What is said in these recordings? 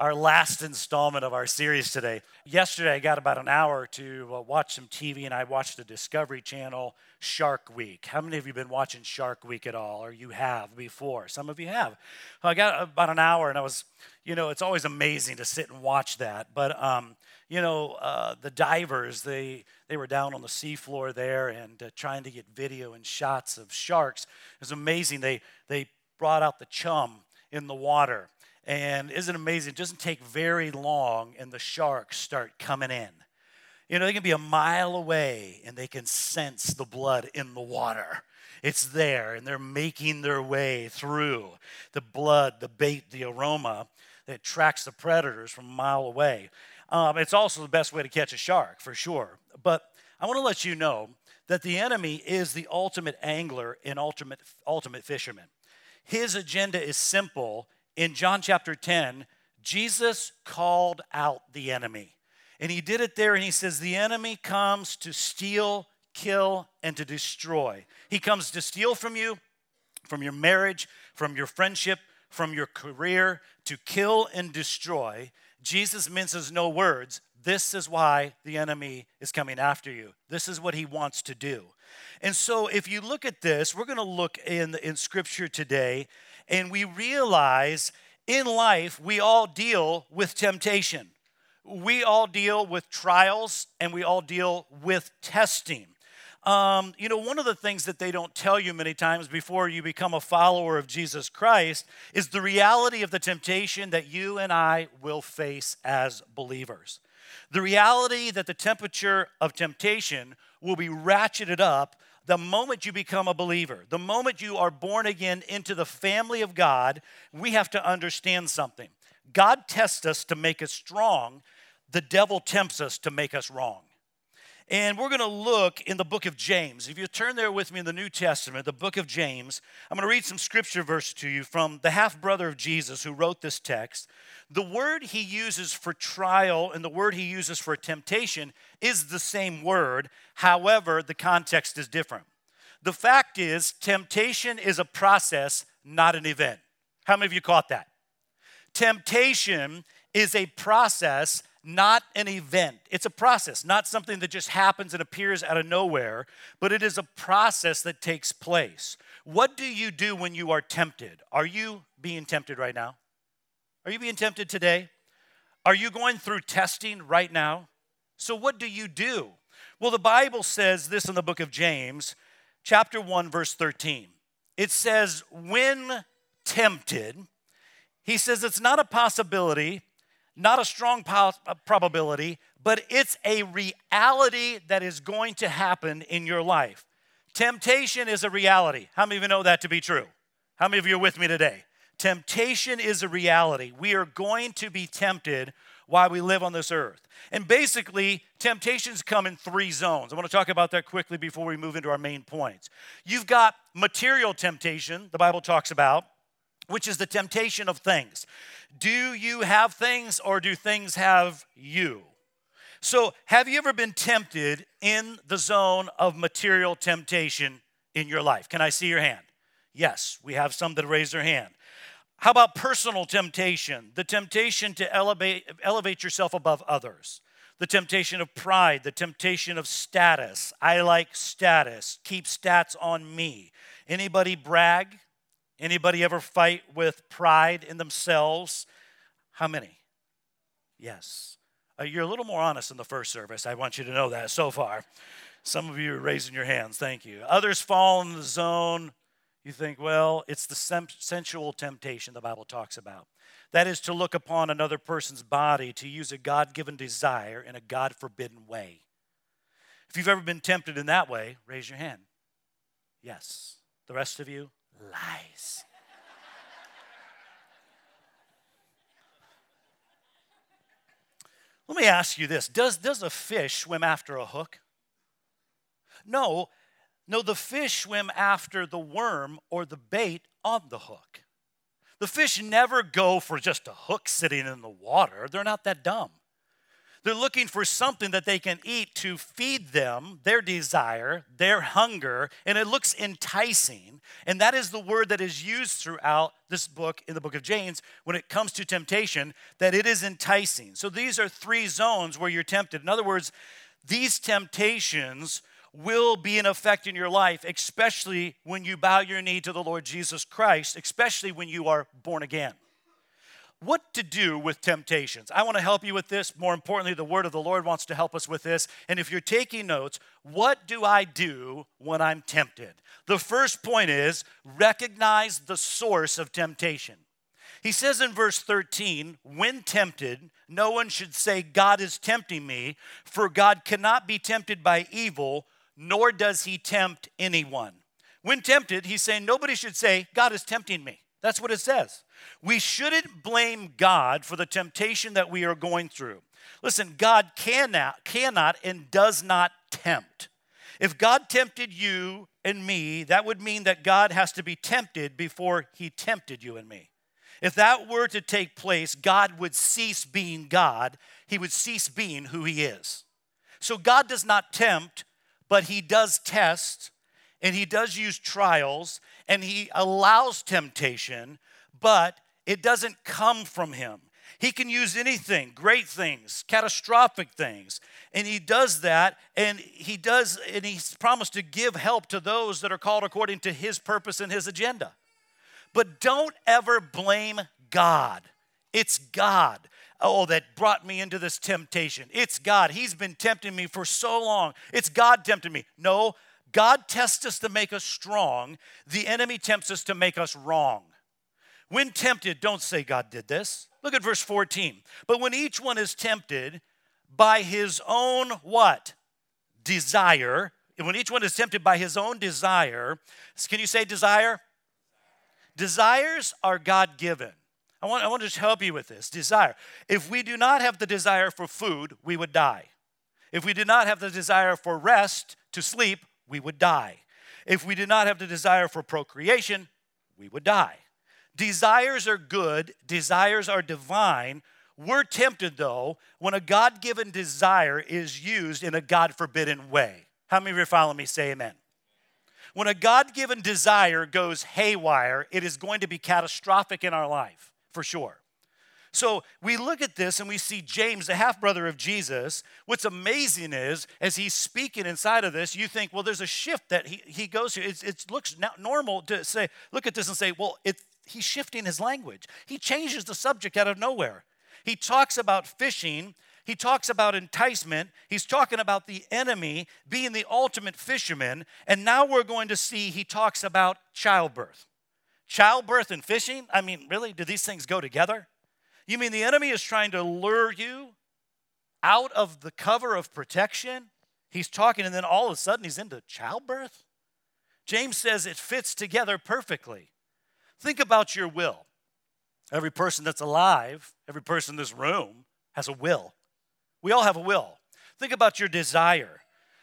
our last installment of our series today. Yesterday, I got about an hour to uh, watch some TV, and I watched the Discovery Channel Shark Week. How many of you been watching Shark Week at all, or you have before? Some of you have. I got about an hour, and I was, you know, it's always amazing to sit and watch that. But, um, you know, uh, the divers, they, they were down on the seafloor there and uh, trying to get video and shots of sharks. It was amazing. They, they brought out the chum in the water and isn't it amazing? It doesn't take very long, and the sharks start coming in. You know, they can be a mile away and they can sense the blood in the water. It's there, and they're making their way through the blood, the bait, the aroma that attracts the predators from a mile away. Um, it's also the best way to catch a shark, for sure. But I want to let you know that the enemy is the ultimate angler and ultimate, ultimate fisherman. His agenda is simple in John chapter 10, Jesus called out the enemy. And he did it there, and he says, The enemy comes to steal, kill, and to destroy. He comes to steal from you, from your marriage, from your friendship, from your career, to kill and destroy. Jesus minces no words. This is why the enemy is coming after you. This is what he wants to do. And so, if you look at this, we're going to look in, in scripture today and we realize in life we all deal with temptation. We all deal with trials and we all deal with testing. Um, you know, one of the things that they don't tell you many times before you become a follower of Jesus Christ is the reality of the temptation that you and I will face as believers. The reality that the temperature of temptation will be ratcheted up the moment you become a believer, the moment you are born again into the family of God, we have to understand something. God tests us to make us strong, the devil tempts us to make us wrong. And we're going to look in the book of James. If you turn there with me in the New Testament, the book of James, I'm going to read some scripture verse to you from the half brother of Jesus who wrote this text. The word he uses for trial and the word he uses for temptation is the same word. However, the context is different. The fact is, temptation is a process, not an event. How many of you caught that? Temptation is a process, not an event. It's a process, not something that just happens and appears out of nowhere, but it is a process that takes place. What do you do when you are tempted? Are you being tempted right now? Are you being tempted today? Are you going through testing right now? So, what do you do? Well, the Bible says this in the book of James, chapter 1, verse 13. It says, When tempted, he says it's not a possibility, not a strong uh, probability, but it's a reality that is going to happen in your life. Temptation is a reality. How many of you know that to be true? How many of you are with me today? Temptation is a reality. We are going to be tempted while we live on this earth. And basically, temptations come in three zones. I want to talk about that quickly before we move into our main points. You've got material temptation, the Bible talks about, which is the temptation of things. Do you have things or do things have you? So, have you ever been tempted in the zone of material temptation in your life? Can I see your hand? Yes, we have some that raise their hand. How about personal temptation? The temptation to elevate, elevate yourself above others. The temptation of pride, the temptation of status. I like status. Keep stats on me. Anybody brag? Anybody ever fight with pride in themselves? How many? Yes. Uh, you're a little more honest in the first service. I want you to know that so far. Some of you are raising your hands. Thank you. Others fall in the zone you think, well, it's the sensual temptation the Bible talks about. That is to look upon another person's body to use a God given desire in a God forbidden way. If you've ever been tempted in that way, raise your hand. Yes. The rest of you, lies. Let me ask you this does, does a fish swim after a hook? No, no, the fish swim after the worm or the bait on the hook. The fish never go for just a hook sitting in the water. They're not that dumb. They're looking for something that they can eat to feed them, their desire, their hunger, and it looks enticing. And that is the word that is used throughout this book, in the book of James, when it comes to temptation, that it is enticing. So these are three zones where you're tempted. In other words, these temptations will be an effect in your life, especially when you bow your knee to the Lord Jesus Christ, especially when you are born again what to do with temptations. I want to help you with this. More importantly, the word of the Lord wants to help us with this. And if you're taking notes, what do I do when I'm tempted? The first point is recognize the source of temptation. He says in verse 13, when tempted, no one should say, God is tempting me, for God cannot be tempted by evil, nor does he tempt anyone. When tempted, he's saying, nobody should say, God is tempting me. That's what it says. We shouldn't blame God for the temptation that we are going through. Listen, God cannot, cannot and does not tempt. If God tempted you and me, that would mean that God has to be tempted before he tempted you and me. If that were to take place, God would cease being God. He would cease being who he is. So God does not tempt, but he does test and he does use trials and he allows temptation but it doesn't come from him. He can use anything, great things, catastrophic things. And he does that, and he does, and he's promised to give help to those that are called according to his purpose and his agenda. But don't ever blame God. It's God. Oh, that brought me into this temptation. It's God. He's been tempting me for so long. It's God tempting me. No, God tests us to make us strong. The enemy tempts us to make us wrong. When tempted, don't say God did this. Look at verse 14. But when each one is tempted by his own what? Desire. When each one is tempted by his own desire, can you say desire? Desires are God given. I want, I want to just help you with this. Desire. If we do not have the desire for food, we would die. If we did not have the desire for rest, to sleep, we would die. If we did not have the desire for procreation, we would die. Desires are good, desires are divine. We're tempted, though, when a God given desire is used in a God forbidden way. How many of you are following me? Say amen. When a God given desire goes haywire, it is going to be catastrophic in our life, for sure. So we look at this and we see James, the half brother of Jesus. What's amazing is, as he's speaking inside of this, you think, well, there's a shift that he, he goes through. it looks normal to say, look at this and say, well, it, he's shifting his language. He changes the subject out of nowhere. He talks about fishing, he talks about enticement, he's talking about the enemy being the ultimate fisherman, and now we're going to see he talks about childbirth. Childbirth and fishing? I mean, really? Do these things go together? You mean the enemy is trying to lure you out of the cover of protection? He's talking, and then all of a sudden he's into childbirth? James says it fits together perfectly. Think about your will. Every person that's alive, every person in this room has a will. We all have a will. Think about your desire.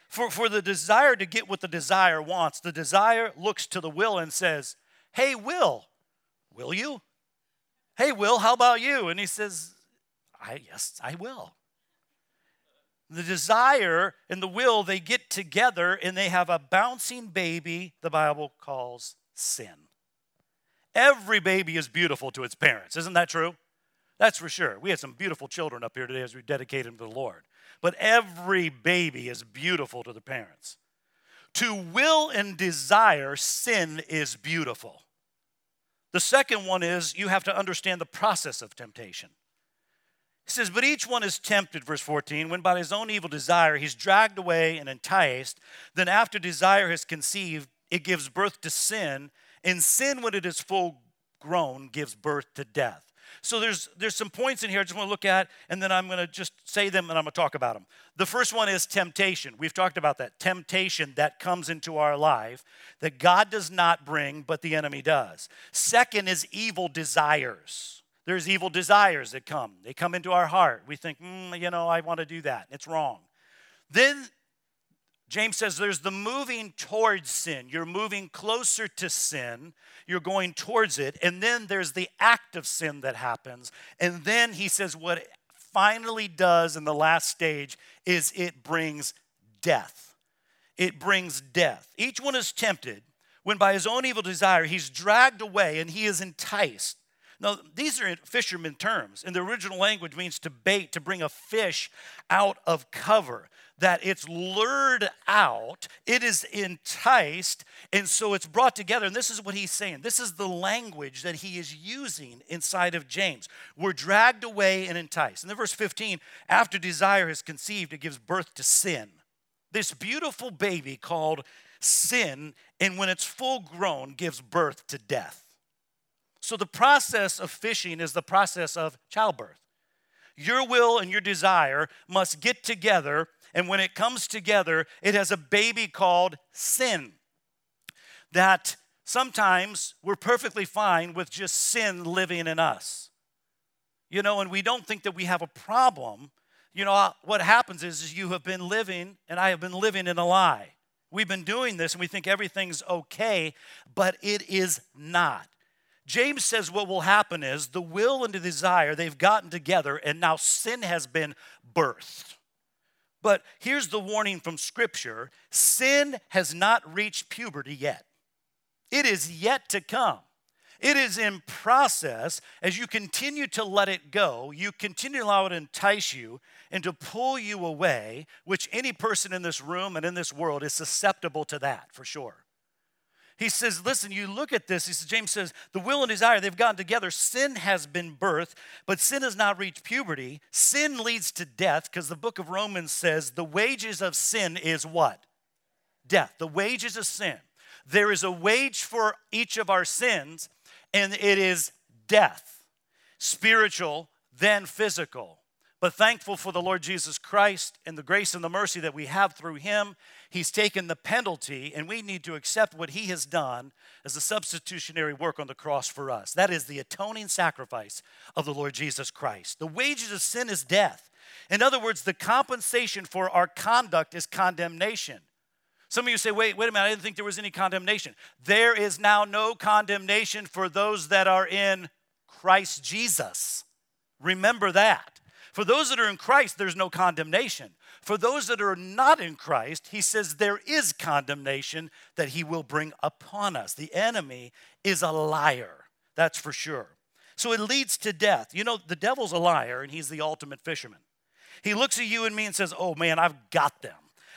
For, for the desire to get what the desire wants, the desire looks to the will and says, Hey, Will, will you? Hey, Will, how about you? And he says, I, Yes, I will. The desire and the will, they get together and they have a bouncing baby the Bible calls sin. Every baby is beautiful to its parents. Isn't that true? That's for sure. We had some beautiful children up here today as we dedicated them to the Lord. But every baby is beautiful to the parents. To will and desire, sin is beautiful. The second one is you have to understand the process of temptation. He says, But each one is tempted, verse 14, when by his own evil desire he's dragged away and enticed. Then, after desire has conceived, it gives birth to sin. And sin, when it is full grown, gives birth to death. So there's there's some points in here I just want to look at, and then I'm going to just say them and I'm going to talk about them. The first one is temptation. We've talked about that temptation that comes into our life that God does not bring, but the enemy does. Second is evil desires. There's evil desires that come. They come into our heart. We think, mm, you know, I want to do that. It's wrong. Then James says there's the moving towards sin. You're moving closer to sin, you're going towards it. And then there's the act of sin that happens. And then he says what it finally does in the last stage is it brings death. It brings death. Each one is tempted when by his own evil desire he's dragged away and he is enticed. Now, these are fisherman terms. In the original language means to bait, to bring a fish out of cover that it's lured out, it is enticed, and so it's brought together. And this is what he's saying. This is the language that he is using inside of James. We're dragged away and enticed. And then verse 15, after desire is conceived, it gives birth to sin. This beautiful baby called sin, and when it's full grown, gives birth to death. So the process of fishing is the process of childbirth. Your will and your desire must get together and when it comes together, it has a baby called sin. That sometimes we're perfectly fine with just sin living in us. You know, and we don't think that we have a problem. You know, uh, what happens is, is you have been living, and I have been living in a lie. We've been doing this and we think everything's okay, but it is not. James says what will happen is the will and the desire, they've gotten together, and now sin has been birthed. But here's the warning from Scripture sin has not reached puberty yet, it is yet to come. It is in process as you continue to let it go, you continue to allow it to entice you and to pull you away, which any person in this room and in this world is susceptible to that for sure. He says, listen, you look at this. He says, James says, the will and desire, they've gotten together. Sin has been birthed, but sin has not reached puberty. Sin leads to death because the book of Romans says the wages of sin is what? Death. The wages of sin. There is a wage for each of our sins, and it is death. Spiritual, then physical. But thankful for the Lord Jesus Christ and the grace and the mercy that we have through him He's taken the penalty, and we need to accept what He has done as a substitutionary work on the cross for us. That is the atoning sacrifice of the Lord Jesus Christ. The wages of sin is death. In other words, the compensation for our conduct is condemnation. Some of you say, wait, wait a minute, I didn't think there was any condemnation. There is now no condemnation for those that are in Christ Jesus. Remember that. For those that are in Christ, there's no condemnation. For those that are not in Christ, he says there is condemnation that he will bring upon us. The enemy is a liar, that's for sure. So it leads to death. You know, the devil's a liar and he's the ultimate fisherman. He looks at you and me and says, Oh man, I've got them.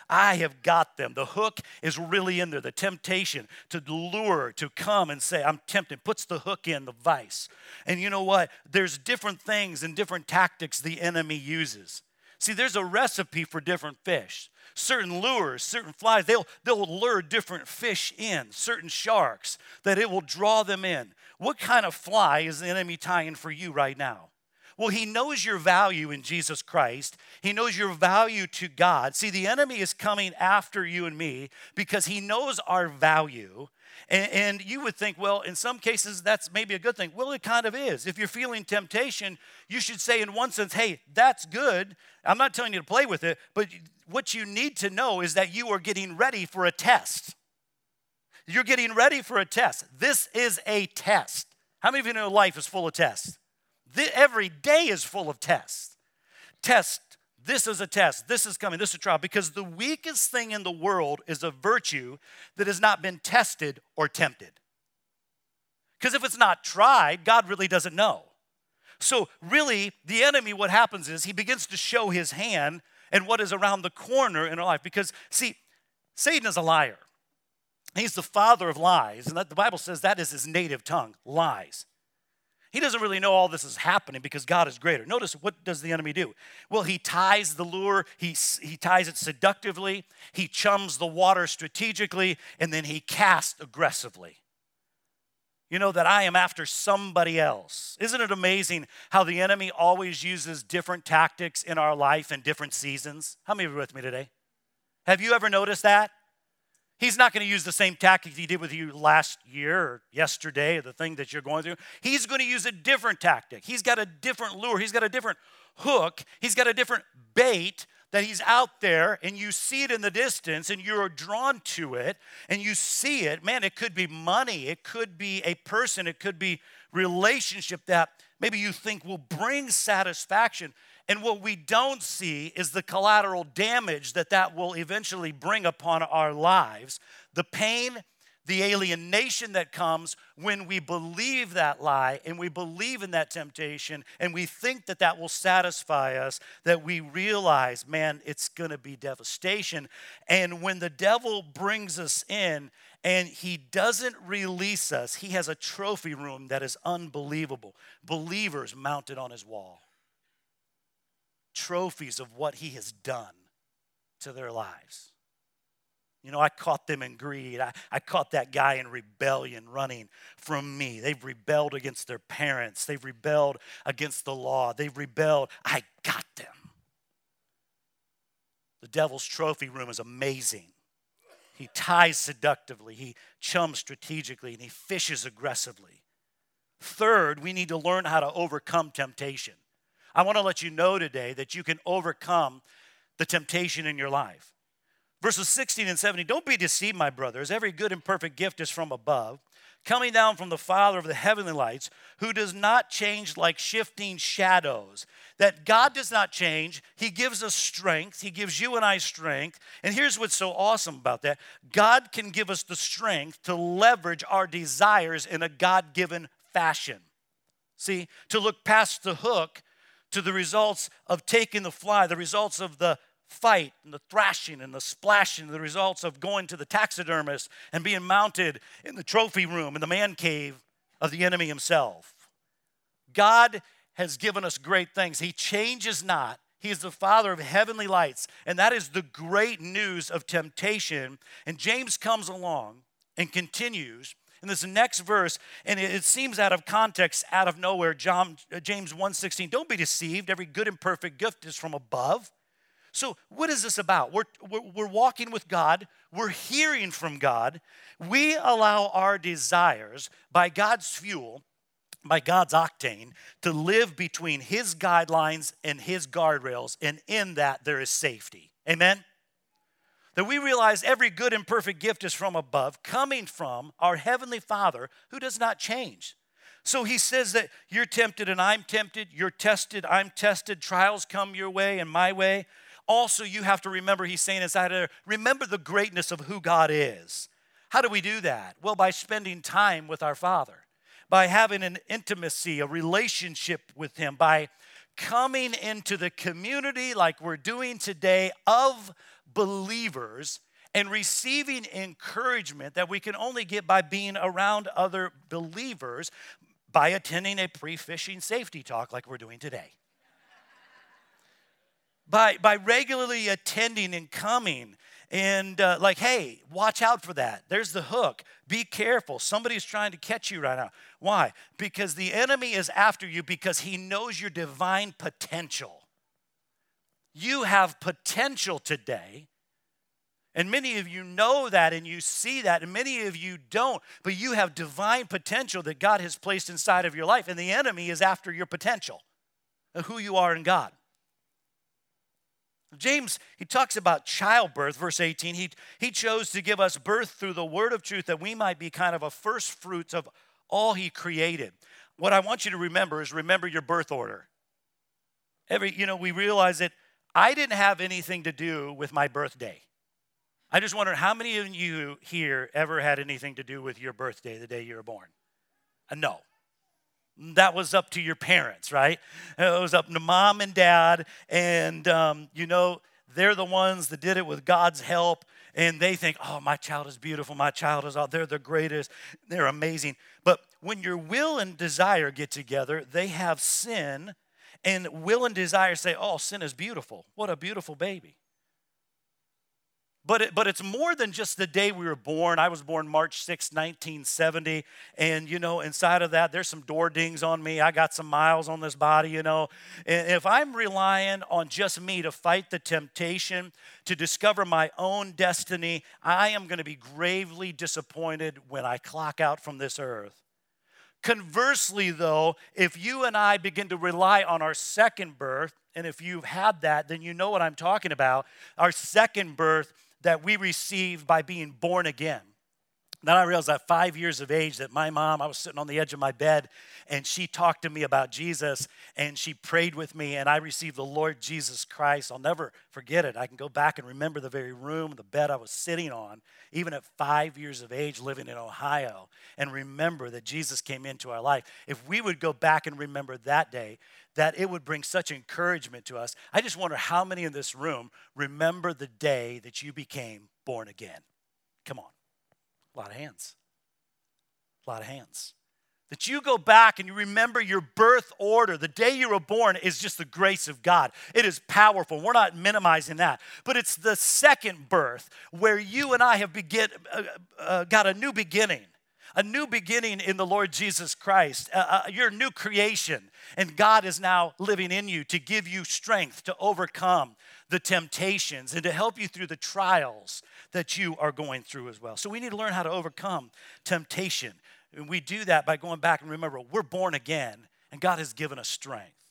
I have got them. The hook is really in there. The temptation to lure, to come and say, I'm tempted, puts the hook in, the vice. And you know what? There's different things and different tactics the enemy uses. See, there's a recipe for different fish. Certain lures, certain flies, they'll, they'll lure different fish in, certain sharks, that it will draw them in. What kind of fly is the enemy tying for you right now? Well, he knows your value in Jesus Christ. He knows your value to God. See, the enemy is coming after you and me because he knows our value. And, and, you would think, well, in some cases, that's maybe a good thing. Well, it kind of is. If you're feeling temptation, you should say, in one sense, hey, that's good. I'm not telling you to play with it, but what you need to know is that you are getting ready for a test. You're getting ready for a test. This is a test. How many of you know life is full of tests? every day is full of tests. Test, this is a test, this is coming, this is a trial, because the weakest thing in the world is a virtue that has not been tested or tempted. Because if it's not tried, God really doesn't know. So, really, the enemy, what happens is he begins to show his hand and what is around the corner in our life. Because, see, Satan is a liar. He's the father of lies, and that, the Bible says that is his native tongue lies. He doesn't really know all this is happening because God is greater. Notice what does the enemy do? Well, he ties the lure, he, he ties it seductively, he chums the water strategically, and then he casts aggressively. You know that I am after somebody else. Isn't it amazing how the enemy always uses different tactics in our life in different seasons? How many of you are with me today? Have you ever noticed that? He's not going to use the same tactic he did with you last year or yesterday, or the thing that you're going through. He's going to use a different tactic. He's got a different lure. He's got a different hook. He's got a different bait that he's out there and you see it in the distance and you're drawn to it and you see it. Man, it could be money, it could be a person, it could be relationship that maybe you think will bring satisfaction. And what we don't see is the collateral damage that that will eventually bring upon our lives. The pain the alienation that comes when we believe that lie and we believe in that temptation and we think that that will satisfy us, that we realize, man, it's going to be devastation. And when the devil brings us in and he doesn't release us, he has a trophy room that is unbelievable. Believers mounted on his wall, trophies of what he has done to their lives. You know, I caught them in greed. I, I caught that guy in rebellion running from me. They've rebelled against their parents. They've rebelled against the law. They've rebelled. I got them. The devil's trophy room is amazing. He ties seductively, he chums strategically, and he fishes aggressively. Third, we need to learn how to overcome temptation. I want to let you know today that you can overcome the temptation in your life. Verses 16 and 17 Don't be deceived, my brothers. Every good and perfect gift is from above, coming down from the Father of the heavenly lights, who does not change like shifting shadows. That God does not change. He gives us strength. He gives you and I strength. And here's what's so awesome about that God can give us the strength to leverage our desires in a God given fashion. See, to look past the hook to the results of taking the fly, the results of the fight and the thrashing and the splashing, the results of going to the taxidermist and being mounted in the trophy room in the man cave of the enemy himself. God has given us great things. He changes not. He is the Father of heavenly lights. And that is the great news of temptation. And James comes along and continues in this next verse, and it seems out of context, out of nowhere, John, uh, James 1.16, don't be deceived. Every good and perfect gift is from above so, what is this about? We're, we're, we're, walking with God, we're hearing from God. We allow our desires by God's fuel, by God's octane, to live between His guidelines and His guardrails, and in that there is safety. Amen? That we realize every good and perfect gift is from above, coming from our Heavenly Father who does not change. So he says that you're tempted and I'm tempted, you're tested, I'm tested, trials come your way and my way. Also, you have to remember, he's saying inside there, remember the greatness of who God is. How do we do that? Well, by spending time with our Father, by having an intimacy, a relationship with Him, by coming into the community like we're doing today of believers and receiving encouragement that we can only get by being around other believers by attending a pre fishing safety talk like we're doing today. By, by regularly attending and coming and uh, like hey watch out for that. There's the hook. Be careful. Somebody's trying to catch you right now. Why? Because the enemy is after you because he knows your divine potential. You have potential today and many of you know that and you see that, and many of you don't, but you have divine potential that God has placed inside of your life, and the enemy is after your potential who you are in God. James, he talks about childbirth, verse 18. He, he chose to give us birth through the word of truth that we might be kind of a first fruits of all he created. What I want you to remember is remember your birth order. Every, you know, we realize that I didn't have anything to do with my birthday. I just wonder how many of you here ever had anything to do with your birthday, the day you were born? Uh, no that was up to your parents, right? It was up to mom and dad, and um, you know, they're the ones that did it with God's help, and they think, oh, my child is beautiful, my child is, oh, they're the greatest, they're amazing. But when your will and desire get together, they have sin, and will and desire say, oh, sin is beautiful. What a beautiful baby. But, it, but it's more than just the day we were born. I was born March 6, 1970. And, you know, inside of that, there's some door dings on me. I got some miles on this body, you know. And if I'm relying on just me to fight the temptation, to discover my own destiny, I am going to be gravely disappointed when I clock out from this earth. Conversely, though, if you and I begin to rely on our second birth, and if you've had that, then you know what I'm talking about. Our second birth that we receive by being born again. Then I realized at five years of age that my mom, I was sitting on the edge of my bed and she talked to me about Jesus and she prayed with me and I received the Lord Jesus Christ. I'll never forget it. I can go back and remember the very room, the bed I was sitting on, even at five years of age living in Ohio, and remember that Jesus came into our life. If we would go back and remember that day, that it would bring such encouragement to us. I just wonder how many in this room remember the day that you became born again. Come on. A lot of hands. A lot of hands. That you go back and you remember your birth order. The day you were born is just the grace of God. It is powerful. We're not minimizing that. But it's the second birth where you and I have begin, uh, uh, got a new beginning a new beginning in the Lord Jesus Christ. Uh, uh, you're a new creation, and God is now living in you to give you strength to overcome the temptations and to help you through the trials that you are going through as well. So we need to learn how to overcome temptation. And we do that by going back and remember we're born again, and God has given us strength.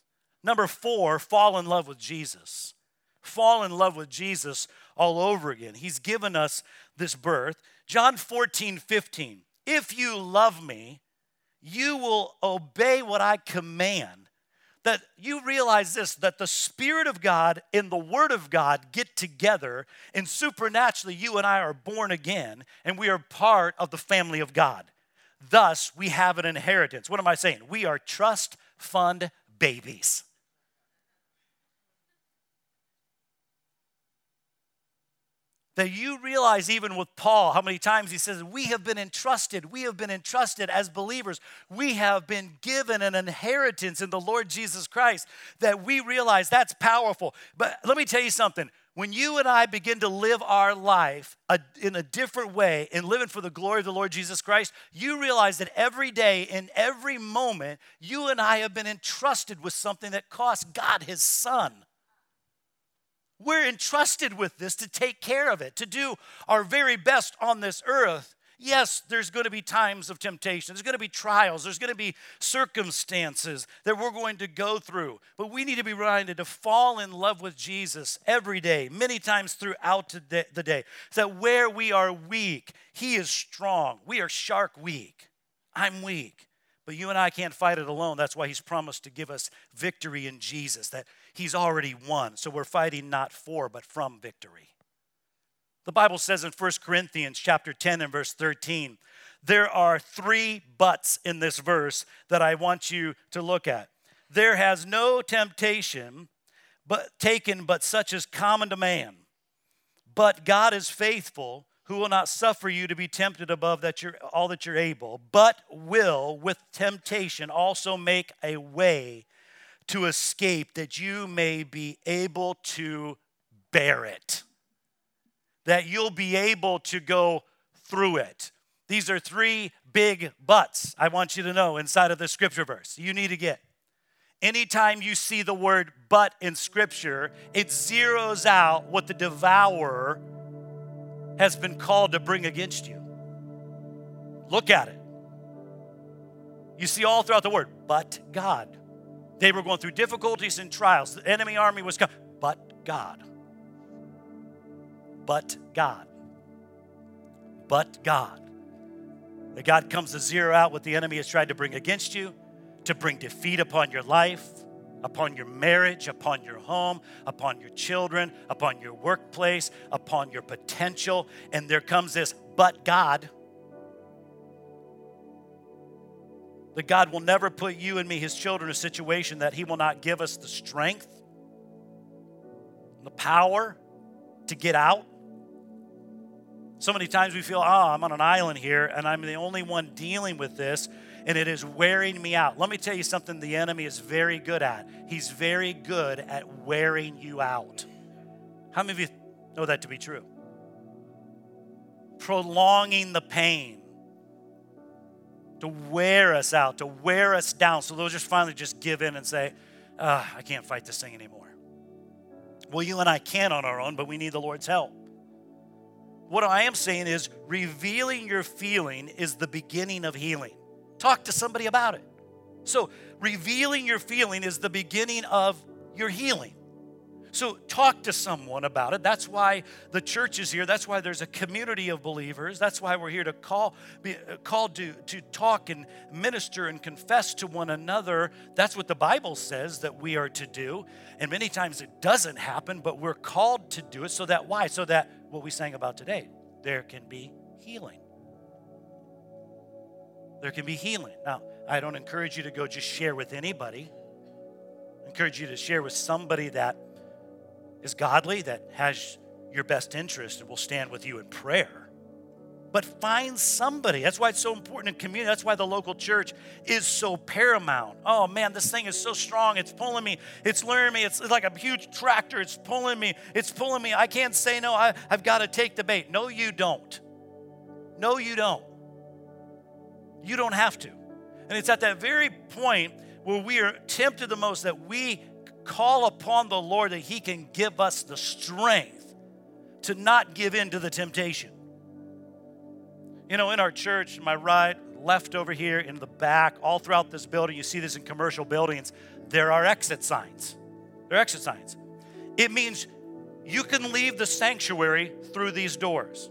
Number four, fall in love with Jesus. Fall in love with Jesus all over again. He's given us this birth. John 14, 15. If you love me, you will obey what I command. That you realize this that the Spirit of God and the Word of God get together, and supernaturally, you and I are born again, and we are part of the family of God. Thus, we have an inheritance. What am I saying? We are trust fund babies. That you realize, even with Paul, how many times he says, We have been entrusted, we have been entrusted as believers, we have been given an inheritance in the Lord Jesus Christ, that we realize that's powerful. But let me tell you something when you and I begin to live our life in a different way and living for the glory of the Lord Jesus Christ, you realize that every day, in every moment, you and I have been entrusted with something that cost God his son. We're entrusted with this to take care of it, to do our very best on this earth. Yes, there's going to be times of temptation. There's going to be trials. There's going to be circumstances that we're going to go through. But we need to be reminded to fall in love with Jesus every day, many times throughout the day. So that where we are weak, He is strong. We are shark weak. I'm weak. But you and I can't fight it alone. That's why He's promised to give us victory in Jesus, that He's already won. So we're fighting not for, but from victory. The Bible says in 1 Corinthians chapter 10 and verse 13, there are three buts in this verse that I want you to look at. There has no temptation but taken but such as common to man. But God is faithful, who will not suffer you to be tempted above that you're all that you're able, but will with temptation also make a way to escape that you may be able to bear it. That you'll be able to go through it. These are three big buts I want you to know inside of the scripture verse. You need to get. Anytime you see the word but in scripture, it zeroes out what the devourer has been called to bring against you. Look at it. You see all throughout the word, but God. They were going through difficulties and trials. The enemy army was coming, but God. But God. But God. That God comes to zero out what the enemy has tried to bring against you, to bring defeat upon your life, upon your marriage, upon your home, upon your children, upon your workplace, upon your potential. And there comes this, but God. That God will never put you and me, his children, in a situation that he will not give us the strength, the power to get out. So many times we feel, oh, I'm on an island here and I'm the only one dealing with this and it is wearing me out. Let me tell you something the enemy is very good at. He's very good at wearing you out. How many of you know that to be true? Prolonging the pain to wear us out, to wear us down. So they'll just finally just give in and say, oh, I can't fight this thing anymore. Well, you and I can on our own, but we need the Lord's help. What I am saying is, revealing your feeling is the beginning of healing. Talk to somebody about it. So, revealing your feeling is the beginning of your healing. So talk to someone about it. That's why the church is here. That's why there's a community of believers. That's why we're here to call, be uh, called to, to talk and minister and confess to one another. That's what the Bible says that we are to do. And many times it doesn't happen, but we're called to do it. So that why? So that what we sang about today, there can be healing. There can be healing. Now, I don't encourage you to go just share with anybody. I encourage you to share with somebody that is godly, that has your best interest, and will stand with you in prayer. But find somebody. That's why it's so important in community. That's why the local church is so paramount. Oh man, this thing is so strong. It's pulling me. It's luring me. It's, like a huge tractor. It's pulling me. It's pulling me. I can't say no. I, I've got to take the bait. No, you don't. No, you don't. You don't have to. And it's at that very point where we are tempted the most that we call upon the Lord that He can give us the strength to not give in to the temptation. You know, in our church, my right, left over here, in the back, all throughout this building, you see this in commercial buildings, there are exit signs. There are exit signs. It means you can leave the sanctuary through these doors.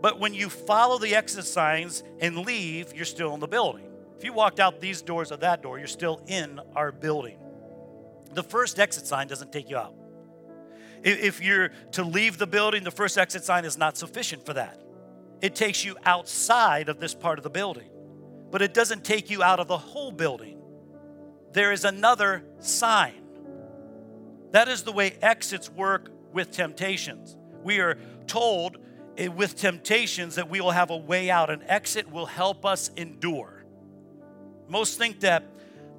But when you follow the exit signs and leave, you're still in the building. If you walked out these doors or that door, you're still in our building. The first exit sign doesn't take you out. If you're to leave the building, the first exit sign is not sufficient for that. It takes you outside of this part of the building, but it doesn't take you out of the whole building. There is another sign. That is the way exits work with temptations. We are told eh, with temptations that we will have a way out. An exit will help us endure. Most think that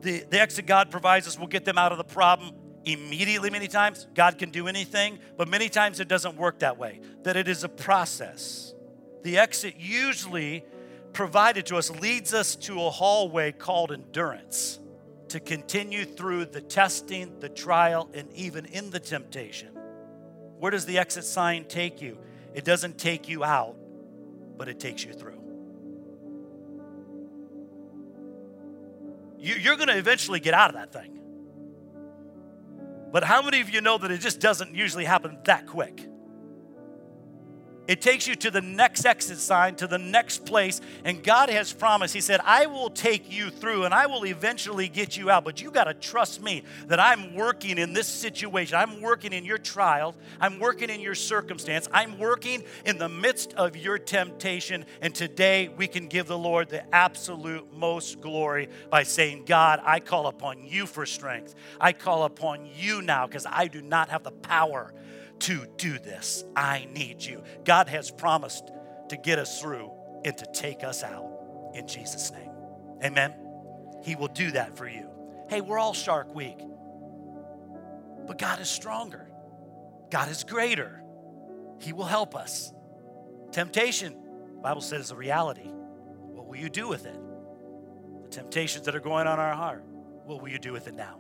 the, the exit God provides us will get them out of the problem immediately, many times. God can do anything, but many times it doesn't work that way, that it is a process. The exit usually provided to us leads us to a hallway called endurance to continue through the testing, the trial, and even in the temptation. Where does the exit sign take you? It doesn't take you out, but it takes you through. You're going to eventually get out of that thing. But how many of you know that it just doesn't usually happen that quick? It takes you to the next exit sign, to the next place. And God has promised, He said, I will take you through and I will eventually get you out. But you got to trust me that I'm working in this situation. I'm working in your trial. I'm working in your circumstance. I'm working in the midst of your temptation. And today we can give the Lord the absolute most glory by saying, God, I call upon you for strength. I call upon you now because I do not have the power to do this. I need you. God has promised to get us through and to take us out in Jesus' name. Amen. He will do that for you. Hey, we're all Shark Weak, but God is stronger, God is greater. He will help us. Temptation, Bible says, is a reality. What will you do with it? The temptations that are going on our heart, what will you do with it now?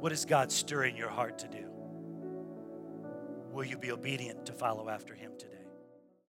What is God stirring your heart to do? Will you be obedient to follow after him today?